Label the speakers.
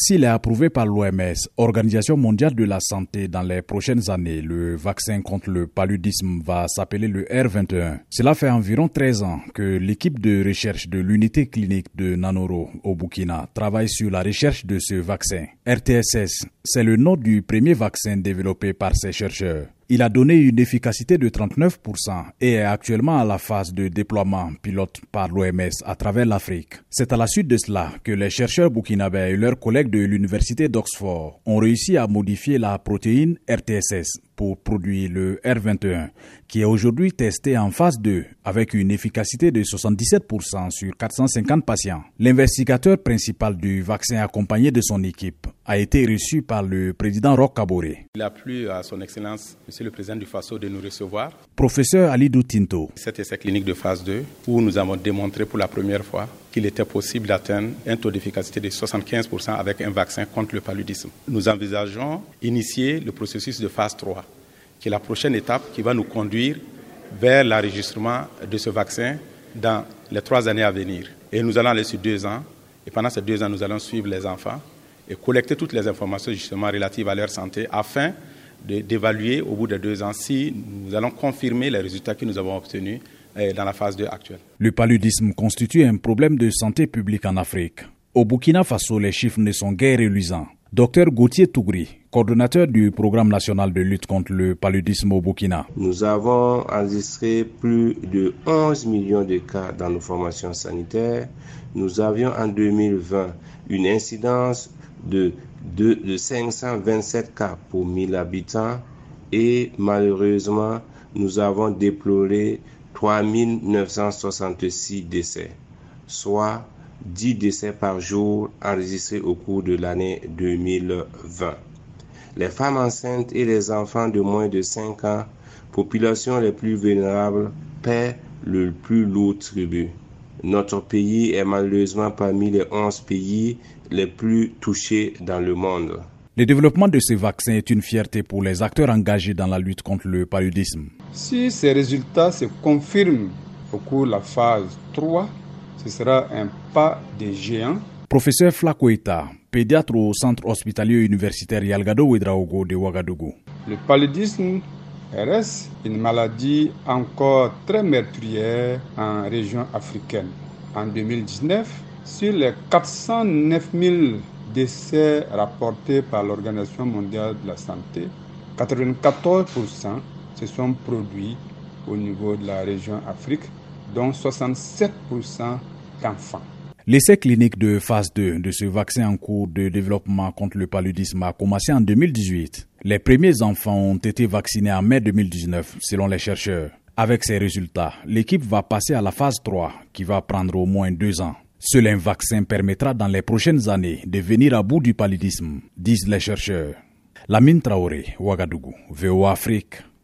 Speaker 1: S'il est approuvé par l'OMS, Organisation mondiale de la santé, dans les prochaines années, le vaccin contre le paludisme va s'appeler le R21. Cela fait environ 13 ans que l'équipe de recherche de l'unité clinique de Nanoro au Burkina travaille sur la recherche de ce vaccin. RTSS, c'est le nom du premier vaccin développé par ces chercheurs. Il a donné une efficacité de 39% et est actuellement à la phase de déploiement pilote par l'OMS à travers l'Afrique. C'est à la suite de cela que les chercheurs burkinabés et leurs collègues de l'université d'Oxford ont réussi à modifier la protéine RTSS pour produire le R21, qui est aujourd'hui testé en phase 2 avec une efficacité de 77% sur 450 patients. L'investigateur principal du vaccin accompagné de son équipe a été reçu par le président Roch Kabore.
Speaker 2: Il a plu à son Excellence, Monsieur le Président du FASO, de nous recevoir.
Speaker 1: Professeur Alidou Tinto.
Speaker 2: Cet essai clinique de phase 2 où nous avons démontré pour la première fois qu'il était possible d'atteindre un taux d'efficacité de 75% avec un vaccin contre le paludisme. Nous envisageons initier le processus de phase 3, qui est la prochaine étape qui va nous conduire vers l'enregistrement de ce vaccin dans les trois années à venir. Et nous allons aller sur deux ans. Et pendant ces deux ans, nous allons suivre les enfants et collecter toutes les informations justement relatives à leur santé afin d'évaluer au bout de deux ans si nous allons confirmer les résultats que nous avons obtenus dans la phase 2 actuelle.
Speaker 1: Le paludisme constitue un problème de santé publique en Afrique. Au Burkina Faso, les chiffres ne sont guère reluisants. Docteur Gauthier Tougri, coordonnateur du programme national de lutte contre le paludisme au Burkina.
Speaker 3: Nous avons enregistré plus de 11 millions de cas dans nos formations sanitaires. Nous avions en 2020 une incidence de, de, de 527 cas pour 1000 habitants et malheureusement, nous avons déploré 3966 décès, soit 10 décès par jour enregistrés au cours de l'année 2020. Les femmes enceintes et les enfants de moins de 5 ans, populations les plus vulnérables, paient le plus lourd tribut. Notre pays est malheureusement parmi les 11 pays les plus touchés dans le monde.
Speaker 1: Le développement de ce vaccin est une fierté pour les acteurs engagés dans la lutte contre le paludisme.
Speaker 4: Si ces résultats se confirment au cours de la phase 3, ce sera un pas de géant.
Speaker 1: Professeur Flakoita, pédiatre au centre hospitalier universitaire Yalgado Ouedraogo de Ouagadougou.
Speaker 4: Le paludisme reste une maladie encore très meurtrière en région africaine. En 2019, sur les 409 000 décès rapportés par l'Organisation mondiale de la santé, 94% se sont produits au niveau de la région Afrique, dont 67% d'enfants.
Speaker 1: L'essai clinique de phase 2 de ce vaccin en cours de développement contre le paludisme a commencé en 2018. Les premiers enfants ont été vaccinés en mai 2019, selon les chercheurs. Avec ces résultats, l'équipe va passer à la phase 3, qui va prendre au moins deux ans. Seul un vaccin permettra dans les prochaines années de venir à bout du paludisme, disent les chercheurs. Lamine Traoré, Ouagadougou, VOA Afrique.